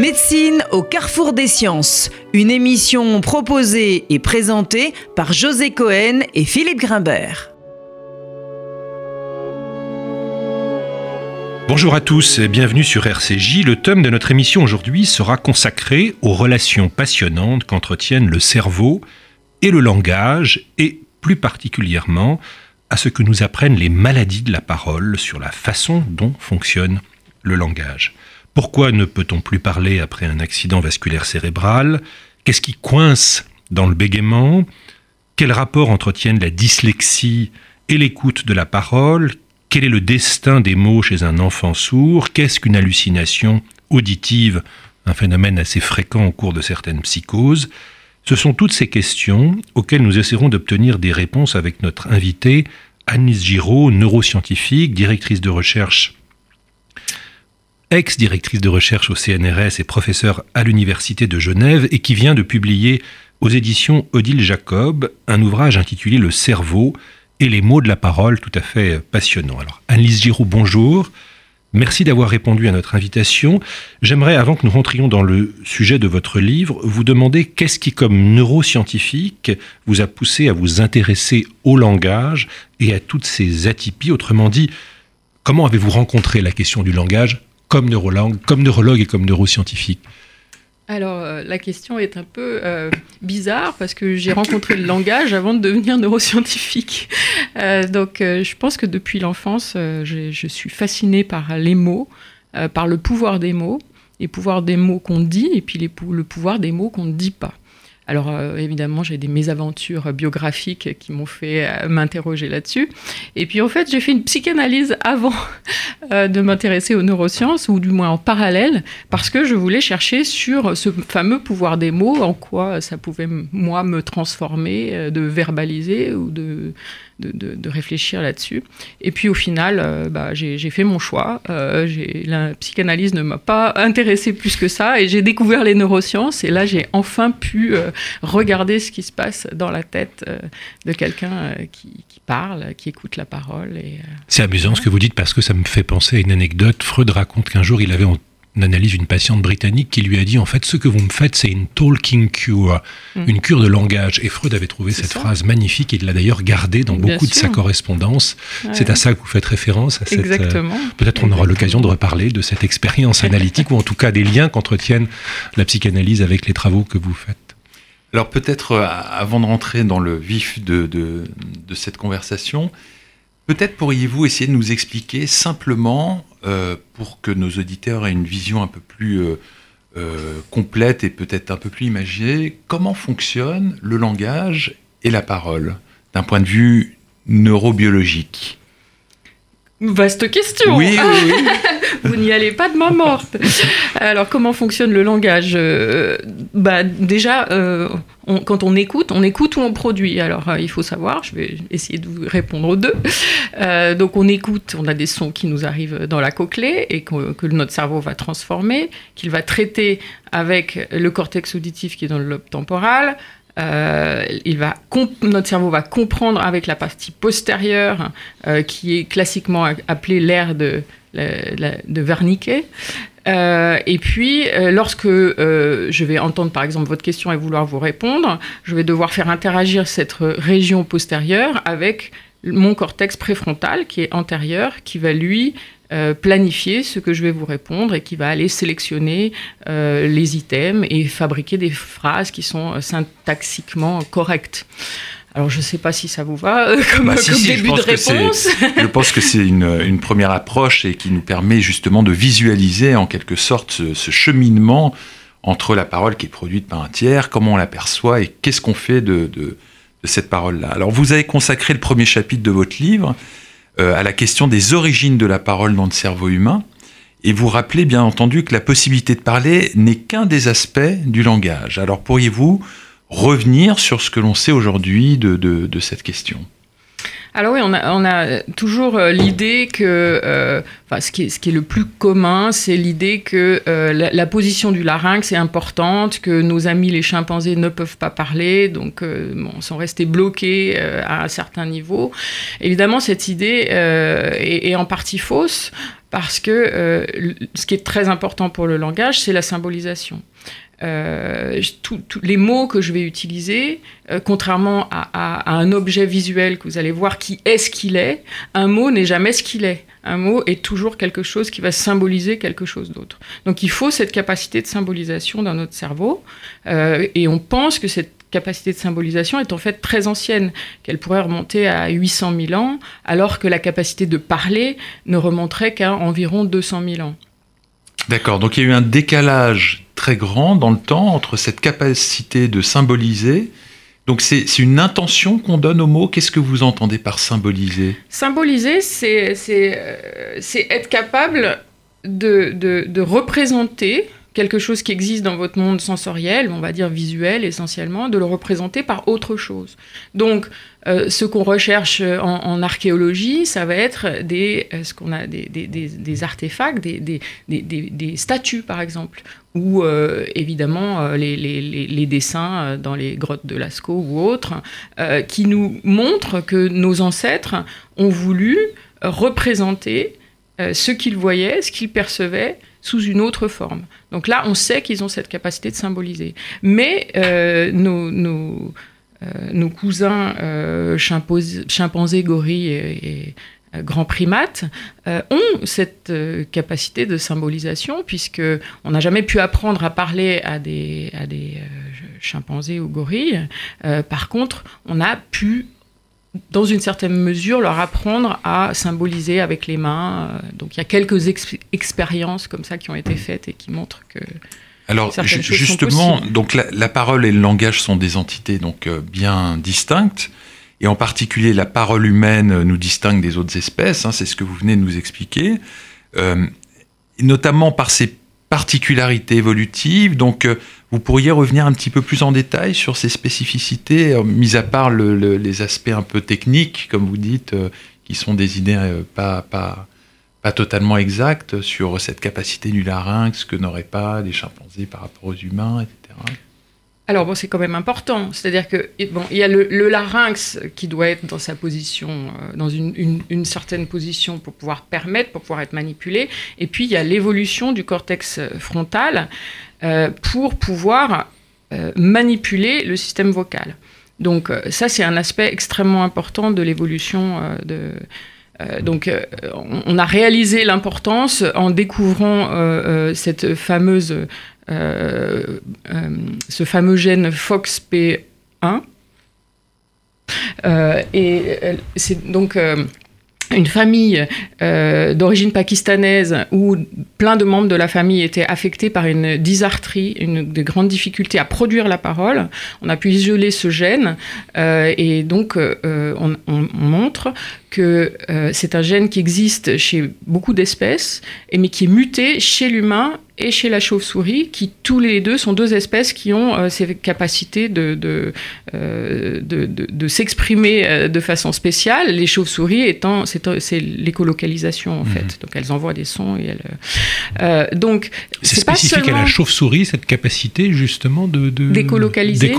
Médecine au carrefour des sciences, une émission proposée et présentée par José Cohen et Philippe Grimbert. Bonjour à tous et bienvenue sur RCJ. Le thème de notre émission aujourd'hui sera consacré aux relations passionnantes qu'entretiennent le cerveau et le langage et plus particulièrement à ce que nous apprennent les maladies de la parole sur la façon dont fonctionne le langage. Pourquoi ne peut-on plus parler après un accident vasculaire cérébral? Qu'est-ce qui coince dans le bégaiement? Quel rapport entretiennent la dyslexie et l'écoute de la parole? Quel est le destin des mots chez un enfant sourd? Qu'est-ce qu'une hallucination auditive? Un phénomène assez fréquent au cours de certaines psychoses. Ce sont toutes ces questions auxquelles nous essaierons d'obtenir des réponses avec notre invitée, Annelise Giraud, neuroscientifique, directrice de recherche ex-directrice de recherche au CNRS et professeure à l'Université de Genève, et qui vient de publier aux éditions Odile Jacob un ouvrage intitulé Le cerveau et les mots de la parole, tout à fait passionnant. Alors, Annelise Giroux, bonjour. Merci d'avoir répondu à notre invitation. J'aimerais, avant que nous rentrions dans le sujet de votre livre, vous demander qu'est-ce qui, comme neuroscientifique, vous a poussé à vous intéresser au langage et à toutes ces atypies? Autrement dit, comment avez-vous rencontré la question du langage comme neurologue, et comme neuroscientifique alors, euh, la question est un peu euh, bizarre parce que j'ai rencontré le langage avant de devenir neuroscientifique. Euh, donc, je pense que depuis l'enfance, je suis fascinée par les mots, par le pouvoir des mots, les pouvoirs des mots qu'on dit et puis le pouvoir des mots qu'on ne dit pas. Alors euh, évidemment, j'ai des mésaventures biographiques qui m'ont fait euh, m'interroger là-dessus. Et puis en fait, j'ai fait une psychanalyse avant euh, de m'intéresser aux neurosciences, ou du moins en parallèle, parce que je voulais chercher sur ce fameux pouvoir des mots, en quoi ça pouvait, moi, me transformer, de verbaliser ou de de, réfléchir là-dessus. Et puis au final, euh, bah, j'ai fait mon choix. Euh, la psychanalyse ne m'a pas intéressé plus que ça et j'ai découvert les neurosciences et là j'ai enfin pu euh, regarder ce qui se passe dans la tête de quelqu'un qui, parle, qui écoute la parole. C'est amusant ce que vous dites parce que ça me fait penser à une anecdote. Freud raconte qu'un jour il avait analyse une patiente britannique qui lui a dit en fait ce que vous me faites c'est une talking cure, hmm. une cure de langage. Et Freud avait trouvé cette phrase magnifique et il l'a d'ailleurs gardée dans beaucoup de sa correspondance. C'est à ça que vous faites référence. À Exactement. Euh, peut-être on aura l'occasion de reparler de cette expérience analytique ou en tout cas des liens qu'entretiennent la psychanalyse avec les travaux que vous faites. Alors peut-être euh, avant de rentrer dans le vif de, de, de cette conversation, peut-être pourriez-vous essayer de nous expliquer simplement euh, pour que nos auditeurs aient une vision un peu plus euh, euh, complète et peut-être un peu plus imagée, comment fonctionne le langage et la parole d'un point de vue neurobiologique? Vaste question. Oui, oui, Vous n'y allez pas de main morte. Alors, comment fonctionne le langage bah, Déjà, quand on écoute, on écoute ou on produit. Alors, euh, il faut savoir, je vais essayer de vous répondre aux deux. Euh, donc, on écoute, on a des sons qui nous arrivent dans la cochlée et que, notre cerveau va transformer, qu'il va traiter avec le cortex auditif qui est dans le lobe temporal. Euh, il va notre cerveau va comprendre avec la partie postérieure, qui est classiquement appelée l'aire de, de Wernicke. Euh, et puis, euh, lorsque euh, je vais entendre par exemple votre question et vouloir vous répondre, je vais devoir faire interagir cette région postérieure avec mon cortex préfrontal qui est antérieur, qui va lui planifier ce que je vais vous répondre et qui va aller sélectionner les items et fabriquer des phrases qui sont syntaxiquement correctes. Alors je ne sais pas si ça vous va euh, comme, bah, début de réponse. je pense que c'est une, première approche et qui nous permet justement de visualiser en quelque sorte ce, cheminement entre la parole qui est produite par un tiers, comment on l'aperçoit et qu'est-ce qu'on fait de, cette parole-là. Alors vous avez consacré le premier chapitre de votre livre euh, à la question des origines de la parole dans le cerveau humain. Et vous rappelez bien entendu que la possibilité de parler n'est qu'un des aspects du langage. Alors pourriez-vous revenir sur ce que l'on sait aujourd'hui de, cette question? Alors oui, on a, toujours euh, l'idée que, euh, enfin, ce qui, est, le plus commun, c'est l'idée que euh, la, position du larynx est importante, que nos amis les chimpanzés ne peuvent pas parler, donc euh, bon, sont restés bloqués à un certain niveau. Évidemment, cette idée est, est en partie fausse parce que ce qui est très important pour le langage, c'est la symbolisation. Euh, tout- les mots que je vais utiliser, euh, contrairement à, à- à un objet visuel que vous allez voir qui est ce qu'il est, un mot n'est jamais ce qu'il est. Un mot est toujours quelque chose qui va symboliser quelque chose d'autre. Donc il faut cette capacité de symbolisation dans notre cerveau, euh, et on pense que cette capacité de symbolisation est en fait très ancienne, qu'elle pourrait remonter à 800 000 ans, alors que la capacité de parler ne remonterait qu'à environ 200 000 ans. D'accord, donc il y a eu un décalage très grand dans le temps entre cette capacité de symboliser. Donc c'est une intention qu'on donne au mot. Qu'est-ce que vous entendez par symboliser? Symboliser, euh, c'est être capable de, de, de représenter quelque chose qui existe dans votre monde sensoriel, on va dire visuel essentiellement, de le représenter par autre chose. Donc, euh, ce qu'on recherche en, archéologie, ça va être des, euh, ce qu'on a, des, des, des, des artefacts, des, statues par exemple, ou euh, évidemment les, les, les, dessins dans les grottes de Lascaux ou autres, qui nous montrent que nos ancêtres ont voulu représenter ce qu'ils voyaient, ce qu'ils percevaient sous une autre forme. Donc là, on sait qu'ils ont cette capacité de symboliser. Mais euh, euh, nos cousins euh, chimpanzés, gorilles et, grands primates ont cette capacité de symbolisation puisque on n'a jamais pu apprendre à parler à des, chimpanzés ou gorilles. Par contre, on a pu dans une certaine mesure, leur apprendre à symboliser avec les mains. Euh, Donc il y a quelques ex- expériences comme ça qui ont été faites et qui montrent que Alors ju- justement, donc la, la parole et le langage sont des entités donc euh, bien distinctes, et en particulier la parole humaine euh, nous distingue des autres espèces. hein, c'est ce que vous venez de nous expliquer, euh, notamment par ses particularités évolutives. Donc, euh, vous pourriez revenir un petit peu plus en détail sur ces spécificités, euh, mis à part le- le- les aspects un peu techniques, comme vous dites, euh, qui sont des idées euh, pas, pas, pas totalement exactes sur cette capacité du larynx que n'auraient pas les chimpanzés par rapport aux humains, etc. Alors bon, c'est quand même important. C'est-à-dire que bon, il y a le, larynx qui doit être dans sa position, dans une- une certaine position pour pouvoir permettre, pour pouvoir être manipulé. Et puis il y a l'évolution du cortex frontal euh, pour pouvoir euh, manipuler le système vocal. Donc euh, ça, c'est un aspect extrêmement important de l'évolution donc, on, a réalisé l'importance en découvrant cette fameuse ce fameux gène FOXP1. Euh, et c'est donc une famille euh, d'origine pakistanaise où plein de membres de la famille étaient affectés par une dysarthrie, une de grandes difficultés à produire la parole. On a pu isoler ce gène euh, et donc euh, on, on- on montre que c'est un gène qui existe chez beaucoup d'espèces, mais qui est muté chez l'humain et chez la chauve-souris, qui tous les deux sont deux espèces qui ont euh, ces capacités de, de, euh, de, de- de s'exprimer euh, de façon spéciale. Les chauves-souris étant, c'est l'écolocalisation en fait. Donc elles envoient des sons et elles. euh, donc C'est pas spécifique à seulement la chauve-souris, cette capacité justement de, d'écolocalisation.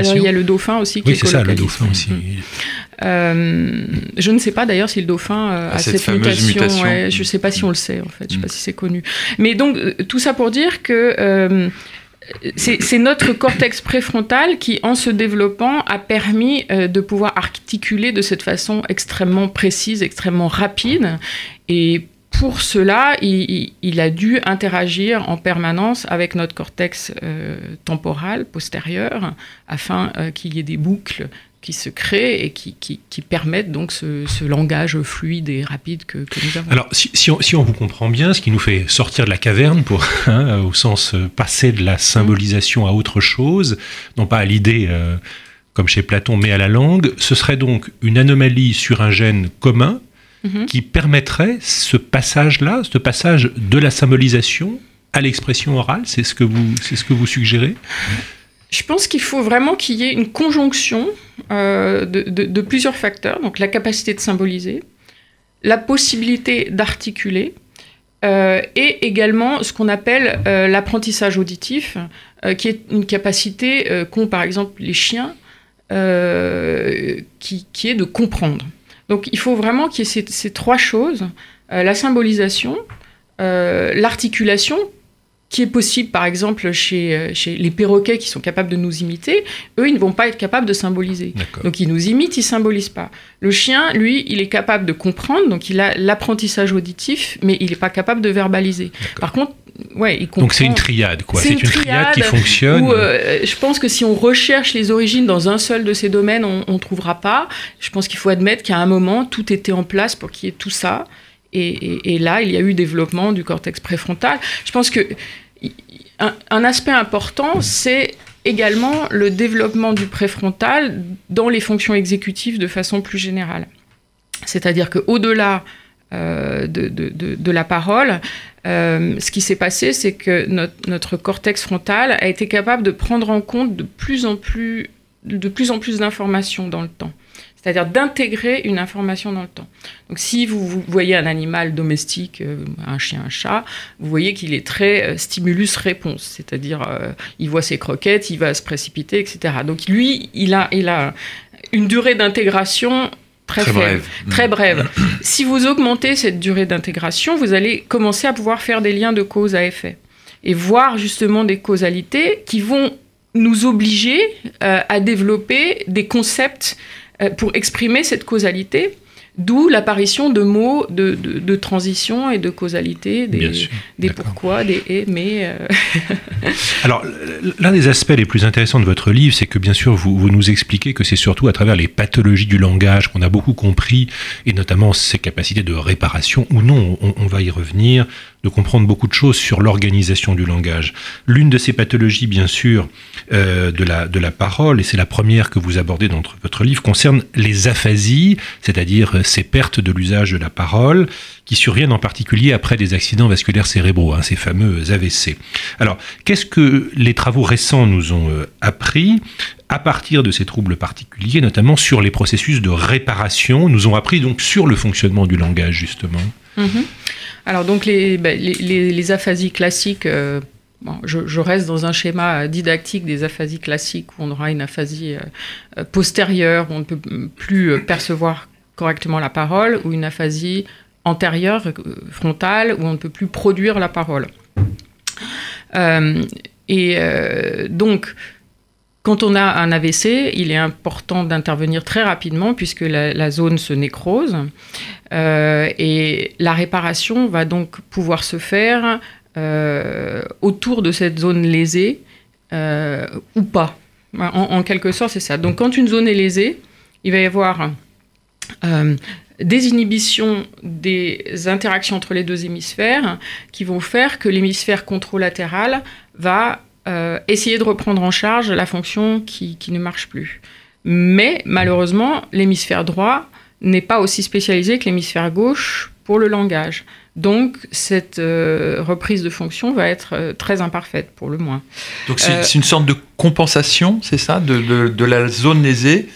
Alors il y a le dauphin aussi qui Oui, c'est ça, le dauphin aussi. Mhm. Euh, je ne sais pas d'ailleurs si le dauphin euh, Ah, a cette cette, mutation. mutation. ouais, je ne sais pas si on le sait en fait. Je ne sais Mm. pas si c'est connu. Mais donc euh, tout ça pour dire que euh, c'est notre cortex préfrontal qui, en se développant, a permis de pouvoir articuler de cette façon extrêmement précise, extrêmement rapide. Et pour cela, il, il- il a dû interagir en permanence avec notre cortex euh, temporal postérieur afin euh, qu'il y ait des boucles qui se créent et qui, qui- qui permettent donc ce, ce langage fluide et rapide que, que nous avons. Alors, si, si on, si on vous comprend bien, ce qui nous fait sortir de la caverne, pour, hein, au sens euh, passer de la symbolisation à autre chose, non pas à l'idée euh, comme chez Platon, mais à la langue, ce serait donc une anomalie sur un gène commun Mhm. qui permettrait ce passage-là, ce passage de la symbolisation à l'expression orale, c'est ce que vous, c'est ce que vous suggérez? Je pense qu'il faut vraiment qu'il y ait une conjonction euh, de, plusieurs facteurs. Donc la capacité de symboliser, la possibilité d'articuler, euh, et également ce qu'on appelle euh, l'apprentissage auditif, qui est une capacité qu'ont par exemple les chiens, qui, est de comprendre. Donc il faut vraiment qu'il y ait ces trois choses, la symbolisation, l'articulation, qui est possible, par exemple, chez, euh, chez les perroquets qui sont capables de nous imiter, eux, ils ne vont pas être capables de symboliser. Donc, ils nous imitent, ils symbolisent pas. Le chien, lui, il est capable de comprendre, donc il a l'apprentissage auditif, mais il n'est pas capable de verbaliser. Par contre, Ouais, il Donc c'est une triade, quoi. C'est une, triade, qui fonctionne. Euh, je pense que si on recherche les origines dans un seul de ces domaines, on ne trouvera pas. Je pense qu'il faut admettre qu'à un moment, tout était en place pour qu'il y ait tout ça. Et, et, là, il y a eu développement du cortex préfrontal. Je pense que un, aspect important, c'est également le développement du préfrontal dans les fonctions exécutives de façon plus générale. C'est-à-dire qu'au-delà euh, de, la parole, euh, ce qui s'est passé, c'est que notre, cortex frontal a été capable de prendre en compte de plus, en plus d'informations dans le temps c'est-à-dire d'intégrer une information dans le temps. Donc si vous, voyez un animal domestique, euh, un chien, un chat, vous voyez qu'il est très euh, stimulus-réponse, c'est-à-dire euh, il voit ses croquettes, il va se précipiter, etc. Donc lui, il a, il a une durée d'intégration très, très faible, brève. très brève. si vous augmentez cette durée d'intégration, vous allez commencer à pouvoir faire des liens de cause à effet et voir justement des causalités qui vont nous obliger à développer des concepts pour exprimer cette causalité. D'où l'apparition de mots de, de, transition et de causalité, des, des pourquoi, des et, mais. Euh. Alors, l'un des aspects les plus intéressants de votre livre, c'est que bien sûr, vous, vous nous expliquez que c'est surtout à travers les pathologies du langage qu'on a beaucoup compris, et notamment ses capacités de réparation, ou non, on, on va y revenir, de comprendre beaucoup de choses sur l'organisation du langage. L'une de ces pathologies, bien sûr, euh, de, la, de la parole, et c'est la première que vous abordez dans votre livre, concerne les aphasies, c'est-à-dire ces pertes de l'usage de la parole, qui surviennent en particulier après des accidents vasculaires cérébraux, hein, ces fameux AVC. Alors, qu'est-ce que les travaux récents nous ont euh, appris à partir de ces troubles particuliers, notamment sur les processus de réparation, nous ont appris donc sur le fonctionnement du langage, justement? Mm-hmm. Alors donc les, bah, aphasies classiques, euh, je, reste dans un schéma didactique des aphasies classiques où on aura une aphasie euh, postérieure, où on ne peut plus percevoir correctement la parole, ou une aphasie antérieure, euh, frontale, où on ne peut plus produire la parole. et donc, quand on a un AVC, il est important d'intervenir très rapidement puisque la, zone se nécrose. Euh, et la réparation va donc pouvoir se faire euh, autour de cette zone lésée euh, ou pas. En, quelque sorte, c'est ça. Donc quand une zone est lésée, il va y avoir des inhibitions des interactions entre les deux hémisphères qui vont faire que l'hémisphère controlatéral va euh, essayer de reprendre en charge la fonction qui, ne marche plus. Mais malheureusement, l'hémisphère droit n'est pas aussi spécialisé que l'hémisphère gauche pour le langage. Donc, cette euh, reprise de fonction va être euh, très imparfaite, pour le moins. Donc, c'est une sorte de compensation, c'est ça, de, de, la zone lésée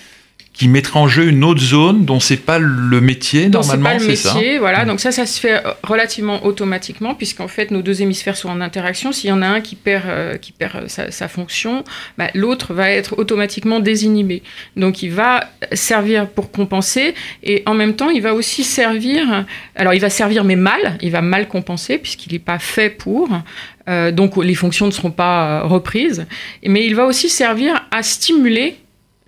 qui mettrait en jeu une autre zone dont c'est pas le métier normalement, c'est ça Voilà, mm. donc ça, ça se fait euh, relativement automatiquement puisqu'en fait nos deux hémisphères sont en interaction. S'il y en a un qui perd, euh, qui perd euh, sa, fonction, bah, l'autre va être automatiquement désinhibé. Donc il va servir pour compenser et en même temps il va aussi servir. Alors il va servir mais mal, il va mal compenser puisqu'il n'est pas fait pour. donc les fonctions ne seront pas reprises, mais il va aussi servir à stimuler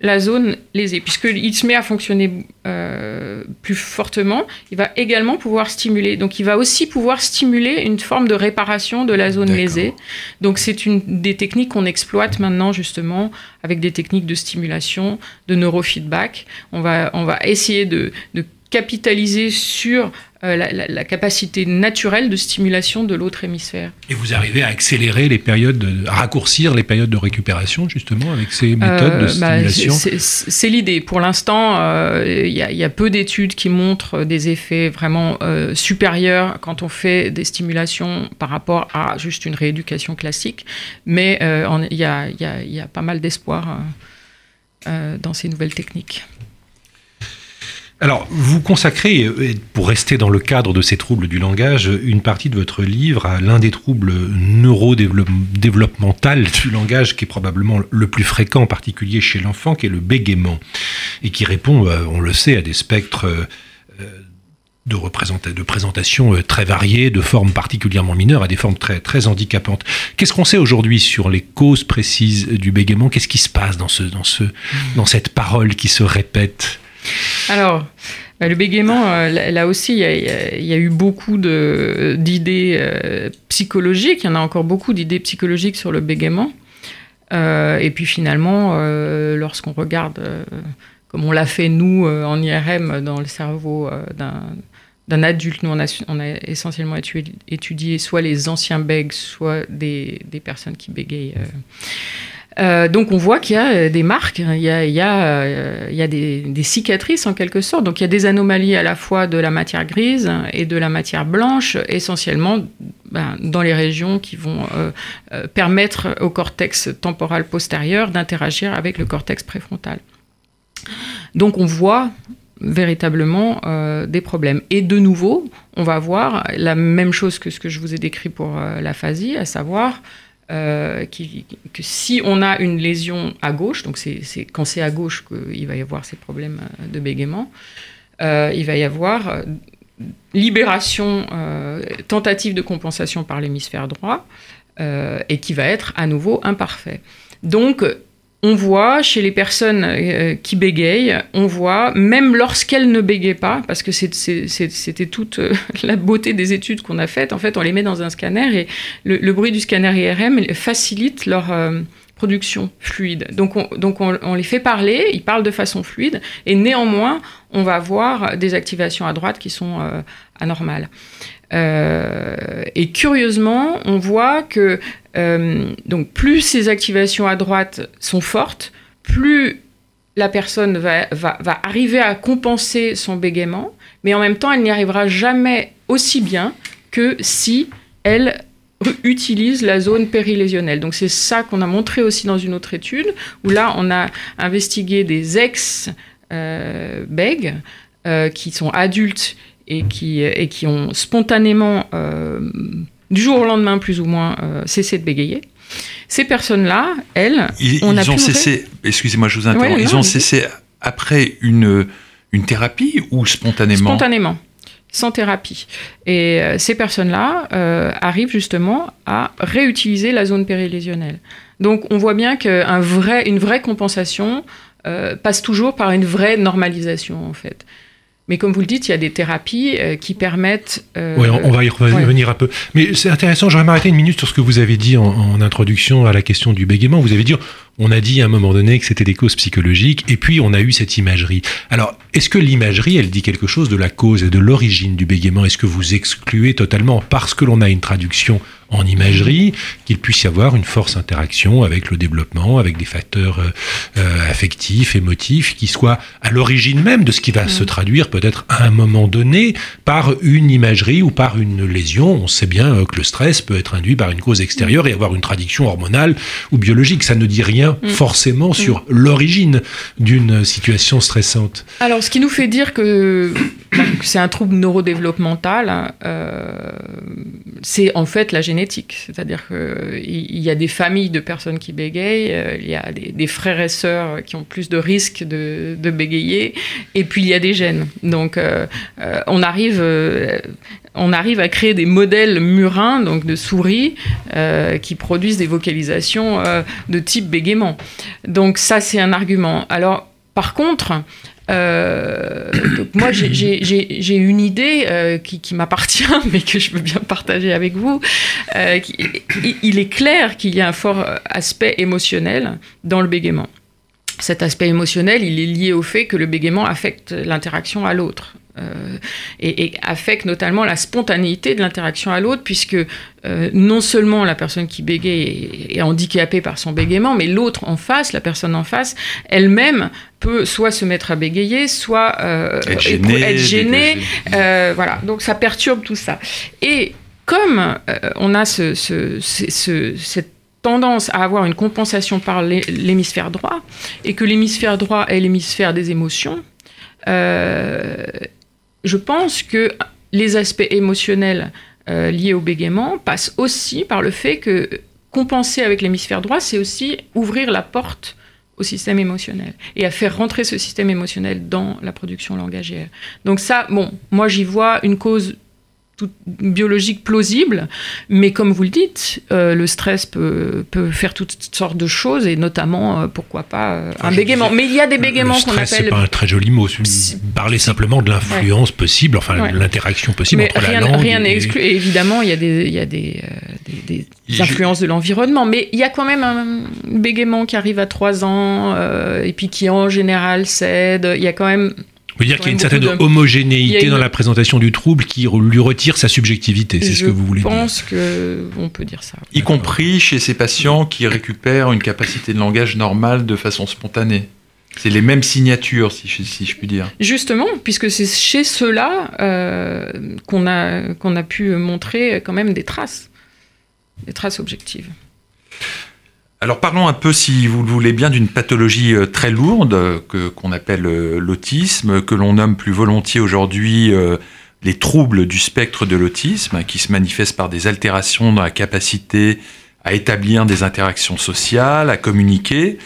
la zone lésée. Puisqu'il se met à fonctionner euh, plus fortement, il va également pouvoir stimuler. Donc il va aussi pouvoir stimuler une forme de réparation de la zone lésée. Donc c'est une des techniques qu'on exploite maintenant justement avec des techniques de stimulation, de neurofeedback. On va, on va essayer de, capitaliser sur euh, la, capacité naturelle de stimulation de l'autre hémisphère. Et vous arrivez à accélérer les périodes, à raccourcir les périodes de récupération justement avec ces méthodes de bah, stimulation C'est l'idée. Pour l'instant, il y, y, a peu d'études qui montrent des effets vraiment supérieurs quand on fait des stimulations par rapport à juste une rééducation classique. Mais il y, y, a pas mal d'espoir dans ces nouvelles techniques. Alors, vous consacrez, pour rester dans le cadre de ces troubles du langage, une partie de votre livre à l'un des troubles neurodéveloppementaux du langage qui est probablement le plus fréquent, en particulier chez l'enfant, qui est le bégaiement, et qui répond, euh, on le sait, à des spectres euh, de, de présentation euh, très variées, de formes particulièrement mineures à des formes très, très handicapantes. Qu'est-ce qu'on sait aujourd'hui sur les causes précises du bégaiement? Qu'est-ce qui se passe dans, ce, dans, ce, dans cette parole qui se répète? Alors, bah, le bégaiement, euh, là aussi, il y, a eu beaucoup d'idées euh, psychologiques. Il y en a encore beaucoup d'idées psychologiques sur le bégaiement. Euh, et puis finalement, lorsqu'on regarde, comme on l'a fait nous en IRM dans le cerveau d'un adulte, nous on a, essentiellement étudié, soit les anciens bègues, soit des, des personnes qui bégayent euh, donc on voit qu'il y a euh, des marques, il y a, il y a, euh, des, cicatrices en quelque sorte. Donc il y a des anomalies à la fois de la matière grise et de la matière blanche, essentiellement ben, dans les régions qui vont permettre au cortex temporal postérieur d'interagir avec le cortex préfrontal. Donc on voit véritablement des problèmes. Et de nouveau, on va voir la même chose que ce que je vous ai décrit pour l'aphasie, à savoir euh, que si on a une lésion à gauche, donc c'est quand c'est à gauche qu'il va y avoir ces problèmes euh, de bégaiement, euh, il va y avoir libération, tentative de compensation par l'hémisphère droit, et qui va être à nouveau imparfait. Donc, on voit chez les personnes euh, qui bégayent, on voit, même lorsqu'elles ne bégayent pas, parce que c'était toute euh, la beauté des études qu'on a faites, en fait, on les met dans un scanner et le, bruit du scanner IRM facilite leur euh, production fluide. Donc, on, donc on, les fait parler, ils parlent de façon fluide, et néanmoins, on va voir des activations à droite qui sont anormales. Et curieusement, on voit que euh, donc plus ces activations à droite sont fortes, plus la personne va, va, arriver à compenser son bégaiement, mais en même temps, elle n'y arrivera jamais aussi bien que si elle utilise la zone périlésionnelle. Donc c'est ça qu'on a montré aussi dans une autre étude, où là, on a investigué des ex-bègues euh, qui sont adultes et qui, et qui ont spontanément euh, du jour au lendemain, plus ou moins, euh, cessé de bégayer. Ces personnes-là, elles, ils, on a ont cessé. Excusez-moi, je vous interromps. ils ont cessé après une une thérapie ou spontanément Spontanément, sans thérapie. Et euh, ces personnes-là euh, arrivent justement à réutiliser la zone périlésionnelle. Donc on voit bien qu'une vrai, vraie compensation passe toujours par une vraie normalisation en fait. Mais comme vous le dites, il y a des thérapies euh, qui permettent. Euh, oui, on, va y revenir un peu. Mais c'est intéressant, j'aurais m'arrêter une minute sur ce que vous avez dit en, introduction à la question du bégaiement. Vous avez dit, on a dit à un moment donné que c'était des causes psychologiques, et puis on a eu cette imagerie. Alors, est-ce que l'imagerie, elle dit quelque chose de la cause et de l'origine du bégaiement? Est-ce que vous excluez totalement, parce que l'on a une traduction en imagerie, qu'il puisse y avoir une force interaction avec le développement, avec des facteurs euh, euh, affectifs, émotifs, qui soient à l'origine même de ce qui va se traduire peut-être à un moment donné par une imagerie ou par une lésion. On sait bien euh, que le stress peut être induit par une cause extérieure et avoir une traduction hormonale ou biologique. Ça ne dit rien mm. forcément sur mm. l'origine d'une situation stressante. Alors, ce qui nous fait dire que c'est un trouble neurodéveloppemental, c'est en fait la génétique c'est-à-dire qu'il y a des familles de personnes qui bégayent, euh, il y a des, frères et sœurs qui ont plus de risques de, bégayer, et puis il y a des gènes. Donc euh, euh, on, arrive, on arrive à créer des modèles murins, donc de souris, qui produisent des vocalisations de type bégaiement. Donc ça, c'est un argument. Alors, par contre, euh, moi, j'ai une idée euh, qui, m'appartient, mais que je veux bien partager avec vous. Euh, il est clair qu'il y a un fort aspect émotionnel dans le bégaiement. Cet aspect émotionnel, il est lié au fait que le bégaiement affecte l'interaction à l'autre. Euh, et, et, affecte notamment la spontanéité de l'interaction à l'autre, puisque euh, non seulement la personne qui bégaye est, est handicapée par son bégaiement, mais l'autre en face, la personne en face, elle-même peut soit se mettre à bégayer, soit euh, être gênée. être gênée. Voilà, donc ça perturbe tout ça. Et comme on a ce, ce, ce, cette tendance à avoir une compensation par l'hémisphère droit, et que l'hémisphère droit est l'hémisphère des émotions, euh, je pense que les aspects émotionnels euh, liés au bégaiement passent aussi par le fait que compenser avec l'hémisphère droit, c'est aussi ouvrir la porte au système émotionnel et à faire rentrer ce système émotionnel dans la production langagère. Donc ça, bon, moi j'y vois une cause biologique plausible, mais comme vous le dites, euh, le stress peut, peut, faire toutes sortes de choses, et notamment, euh, pourquoi pas, euh, un bégaiement. Mais il y a des bégaiements qu'on appelle... c'est pas un très joli mot. Parler simplement de l'influence ouais. possible, enfin ouais. l'intérêtion possible mais entre rien, la langue... Rien n'est et... exclu. Et évidemment, il y a des, il y a des, des, des influences de l'environnement, mais il y a quand même un bégaiement qui arrive à 3 ans, et puis qui en général cède. Il y a quand même veut dire qu'il y a une certaine de... homogénéité une... dans la présentation du trouble qui lui retire sa subjectivité, c'est ce que vous voulez dire. Je pense qu'on peut dire ça. Y compris chez ces patients qui récupèrent une capacité de langage normale de façon spontanée. C'est les mêmes signatures, si je, si je, puis dire. Justement, puisque c'est chez ceux-là euh, qu'on a, qu'on a pu montrer quand même des traces, des traces objectives. Alors parlons un peu, si vous le voulez bien, d'une pathologie euh, très lourde que, qu'on appelle euh, l'autisme, que l'on nomme plus volontiers aujourd'hui euh, les troubles du spectre de l'autisme, qui se manifestent par des altérations dans la capacité à établir des interactions sociales, à communiquer,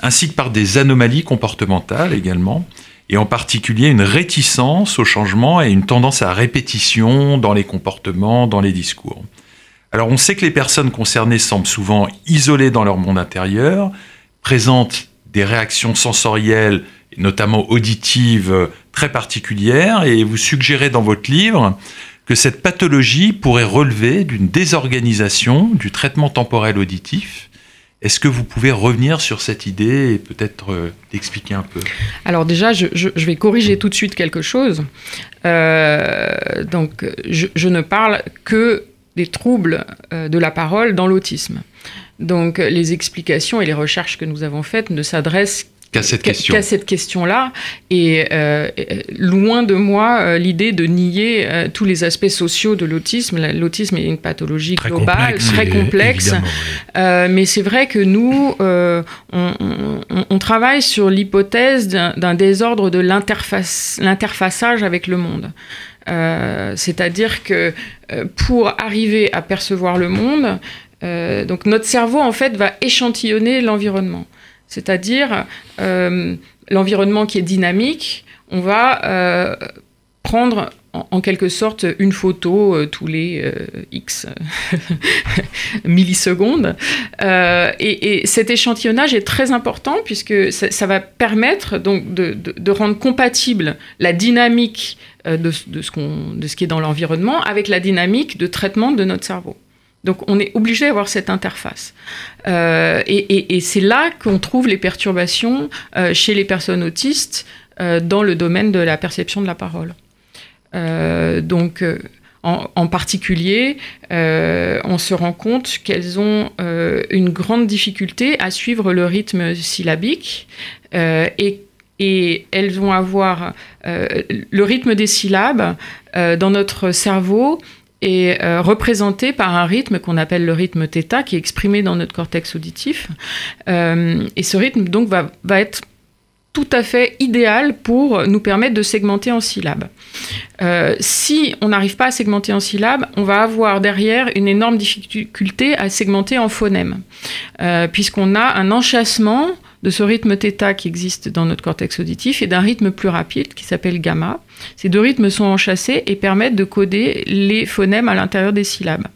ainsi que par des anomalies comportementales également, et en particulier une réticence au changement et une tendance à répétition dans les comportements, dans les discours. Alors on sait que les personnes concernées semblent souvent isolées dans leur monde intérieur, présentent des réactions sensorielles, notamment auditives, très particulières, et vous suggérez dans votre livre que cette pathologie pourrait relever d'une désorganisation du traitement temporel auditif. Est-ce que vous pouvez revenir sur cette idée et peut-être euh, l'expliquer un peu? Alors déjà, je, vais corriger tout de suite quelque chose. Euh, donc, je, ne parle que des troubles euh, de la parole dans l'autisme. Donc les explications et les recherches que nous avons faites ne s'adressent qu'à cette question. Qu'à cette question-là. Et euh, loin de moi euh, l'idée de nier euh, tous les aspects sociaux de l'autisme. L'autisme est une pathologie très globale, complexe, très complexe. Oui. mais c'est vrai que nous, on, on, on, travaille sur l'hypothèse d'un désordre de l'interfaçage avec le monde. Euh, C'est-à-dire que euh, pour arriver à percevoir le monde, euh, donc notre cerveau en fait va échantillonner l'environnement. C'est-à-dire l'environnement qui est dynamique, on va prendre en, quelque sorte une photo tous les X millisecondes. Et, et, cet échantillonnage est très important puisque ça, va permettre donc de, rendre compatible la dynamique de, de, ce, ce qui est dans l'environnement avec la dynamique de traitement de notre cerveau. Donc on est obligé d'avoir cette interface. Euh, et, c'est là qu'on trouve les perturbations euh, chez les personnes autistes euh, dans le domaine de la perception de la parole. Euh, donc, euh, en, en, particulier, euh, on se rend compte qu'elles ont euh, une grande difficulté à suivre le rythme syllabique euh, et, et, elles vont avoir euh, le rythme des syllabes dans notre cerveau est représenté par un rythme qu'on appelle le rythme θ qui est exprimé dans notre cortex auditif et ce rythme donc va, va être tout à fait idéal pour nous permettre de segmenter en syllabes. Euh, si on n'arrive pas à segmenter en syllabes, on va avoir derrière une énorme difficulté à segmenter en phonèmes, euh, puisqu'on a un enchâssement de ce rythme θ qui existe dans notre cortex auditif et d'un rythme plus rapide qui s'appelle gamma. Ces deux rythmes sont enchâssés et permettent de coder les phonèmes à l'intérieur des syllabes.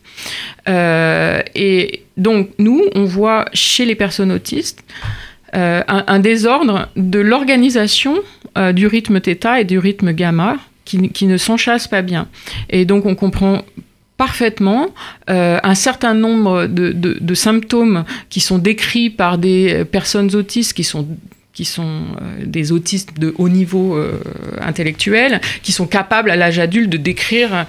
Euh, et donc nous, on voit chez les personnes autistes euh, un, désordre de l'organisation euh, du rythme θ et du rythme gamma qui, qui ne s'enchassent pas bien. Et donc on comprend parfaitement euh, un certain nombre de, de, de, symptômes qui sont décrits par des personnes autistes qui sont qui sont des autistes de haut niveau intellectuel, qui sont capables à l'âge adulte de décrire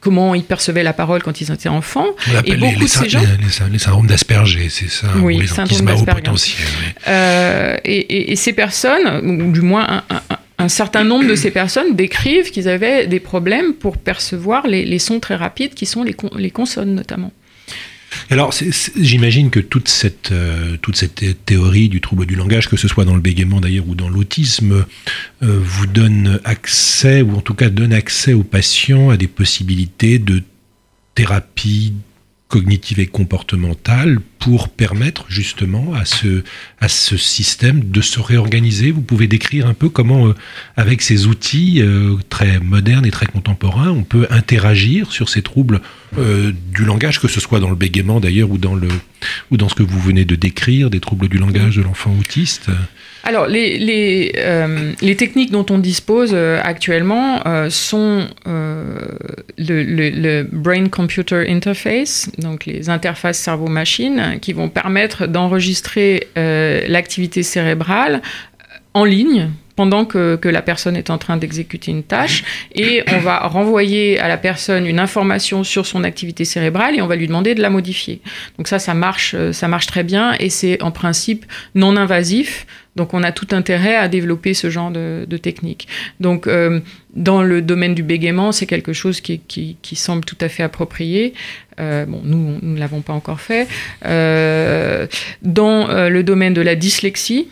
comment ils percevaient la parole quand ils étaient enfants. et beaucoup les, de ces gens... les, syndromes d'Asperger, c'est ça Oui, les syndrome haut potentiel. Euh, et, ces personnes, ou du moins un, certain nombre de ces personnes, décrivent qu'ils avaient des problèmes pour percevoir les, sons très rapides qui sont les consonnes notamment. Alors, j'imagine que toute cette, euh, toute cette théorie du trouble du langage, que ce soit dans le bégaiement d'ailleurs ou dans l'autisme, euh, vous donne accès, ou en tout cas donne accès aux patients à des possibilités de thérapie cognitive et comportementale pour permettre justement à ce, à ce système de se réorganiser. Vous pouvez décrire un peu comment, euh, avec ces outils euh, très modernes et très contemporains, on peut interagir sur ces troubles euh, du langage, que ce soit dans le bégaiement d'ailleurs ou, dans le, ou dans ce que vous venez de décrire, des troubles du langage de l'enfant autiste. Alors, les, les, euh, les, techniques dont on dispose euh, actuellement euh, sont le, le, Brain-Computer Interface, donc les interfaces cerveau-machine, qui vont permettre d'enregistrer l'activité cérébrale en ligne pendant que, que, la personne est en train d'exécuter une tâche et on va renvoyer à la personne une information sur son activité cérébrale et on va lui demander de la modifier. Donc ça, ça marche, ça marche très bien et c'est en principe non invasif. Donc on a tout intérêt à développer ce genre de, technique. Donc euh, dans le domaine du bégaiement, c'est quelque chose qui, semble tout à fait approprié. Euh, bon, nous, nous ne l'avons pas encore fait. Euh, dans le domaine de la dyslexie,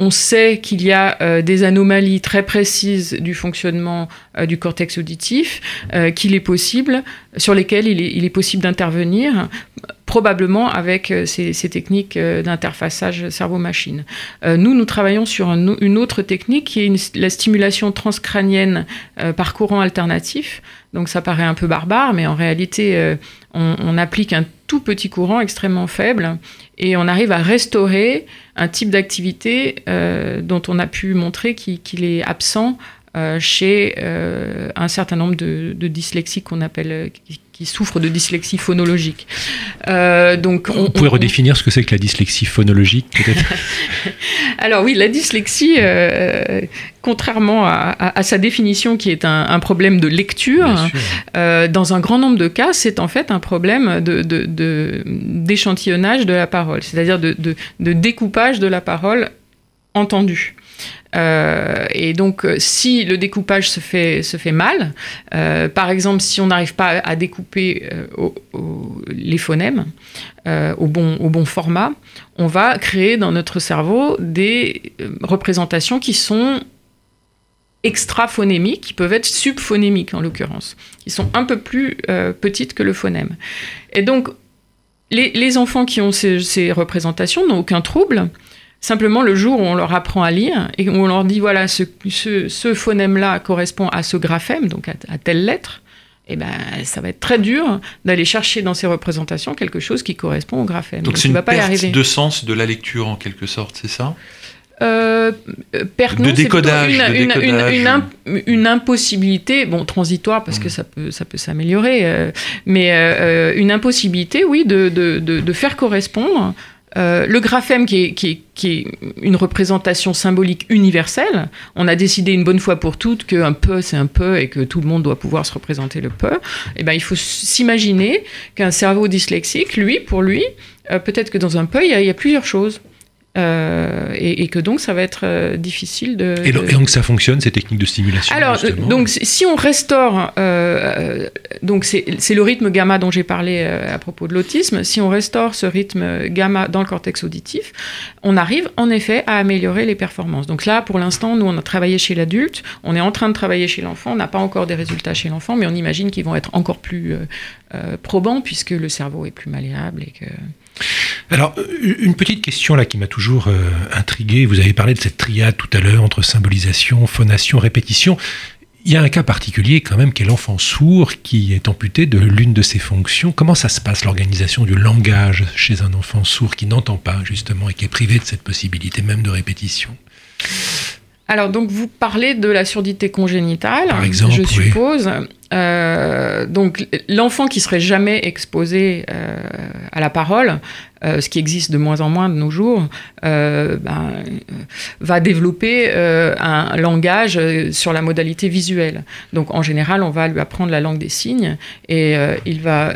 on sait qu'il y a euh, des anomalies très précises du fonctionnement euh, du cortex auditif, euh, qu'il est possible, sur lesquelles il est, possible d'intervenir, probablement avec ces, techniques d'interfaçage cerveau-machine. nous, nous travaillons sur une autre technique qui est la stimulation transcrânienne par courant alternatif. Donc ça paraît un peu barbare, mais en réalité, on applique un tout petit courant extrêmement faible et on arrive à restaurer un type d'activité euh, dont on a pu montrer qu'il est absent euh, chez euh, un certain nombre de, de dyslexiques qu'on appelle qui souffrent de dyslexie phonologique. Euh, donc on, Vous pouvez redéfinir ce que c'est que la dyslexie phonologique, peut-être? Alors oui, la dyslexie, euh, contrairement à, sa définition qui est un, problème de lecture, euh, dans un grand nombre de cas, c'est en fait un problème d'échantillonnage de, de, de, la parole, c'est-à-dire de, découpage de la parole entendue. Euh, et donc, euh, si le découpage se fait, se fait mal, euh, par exemple, si on n'arrive pas à découper les phonèmes au, bon, au bon format, on va créer dans notre cerveau des représentations qui sont extra-phonémiques, qui peuvent être subphonémiques en l'occurrence, qui sont un peu plus petites que le phonème. Et donc, les, les enfants qui ont ces, ces représentations n'ont aucun trouble, Simplement, le jour où on leur apprend à lire et où on leur dit, voilà, ce, ce, phonème-là correspond à ce graphème, donc à, telle lettre, eh ben, ça va être très dur d'aller chercher dans ces représentations quelque chose qui correspond au graphème. Donc, c'est une perte de sens de la lecture en quelque sorte, c'est ça? Euh, perte, de décodage, une, impossibilité, bon transitoire parce que mmh. ça peut ça peut s'améliorer, euh, mais euh, une impossibilité, oui, de, de, de faire correspondre euh, le graphème, qui est, une représentation symbolique universelle, on a décidé une bonne fois pour toutes qu'un peu c'est un peu et que tout le monde doit pouvoir se représenter le peu. Et eh ben, il faut s'imaginer qu'un cerveau dyslexique, lui, pour lui, euh, peut-être que dans un peu, il y a plusieurs choses. Euh, et, que donc ça va être euh, difficile de et, donc ça fonctionne ces techniques de stimulation Alors donc si on restaure, euh, donc c'est le rythme gamma dont j'ai parlé à propos de l'autisme. Si on restaure ce rythme gamma dans le cortex auditif, on arrive en effet à améliorer les performances. Donc là pour l'instant nous on a travaillé chez l'adulte, on est en train de travailler chez l'enfant, on n'a pas encore des résultats chez l'enfant, mais on imagine qu'ils vont être encore plus probants puisque le cerveau est plus malléable et que alors, une petite question là qui m'a toujours euh, intrigué. Vous avez parlé de cette triade tout à l'heure entre symbolisation, phonation, répétition. Il y a un cas particulier quand même qui est l'enfant sourd qui est amputé de l'une de ses fonctions. Comment ça se passe l'organisation du langage chez un enfant sourd qui n'entend pas justement et qui est privé de cette possibilité même de répétition? Alors, donc, vous parlez de la surdité congénitale, Par exemple, je oui. suppose. Euh, donc, l'enfant qui serait jamais exposé euh, à la parole, euh, ce qui existe de moins en moins de nos jours, ben, va développer un langage sur la modalité visuelle. Donc, en général, on va lui apprendre la langue des signes et il va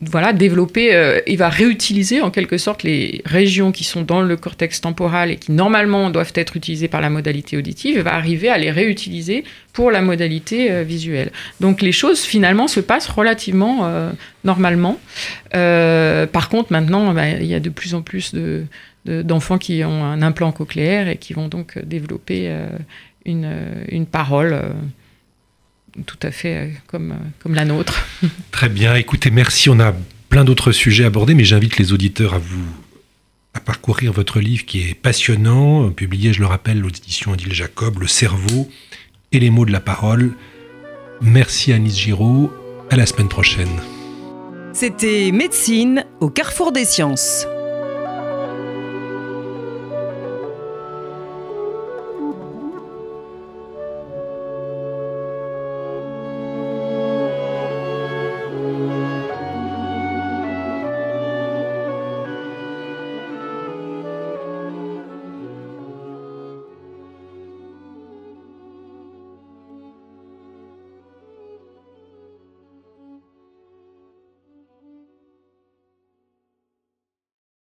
voilà, développer, euh, il va réutiliser en quelque sorte les régions qui sont dans le cortex temporal et qui normalement doivent être utilisées par la modalité auditive, et va arriver à les réutiliser pour la modalité euh, visuelle. Donc les choses finalement se passent relativement euh, normalement. Euh, par contre, maintenant, bah, il y a de plus en plus de, de- d'enfants qui ont un implant cochléaire et qui vont donc développer euh, une, parole euh, tout à fait euh, comme, euh, comme la nôtre. Très bien, écoutez, merci. On a plein d'autres sujets abordés, mais j'invite les auditeurs à vous à parcourir votre livre qui est passionnant, publié, je le rappelle, aux éditions Odile Jacob, Le cerveau et les mots de la parole. Merci Anis Giraud, à la semaine prochaine. C'était Médecine au carrefour des sciences.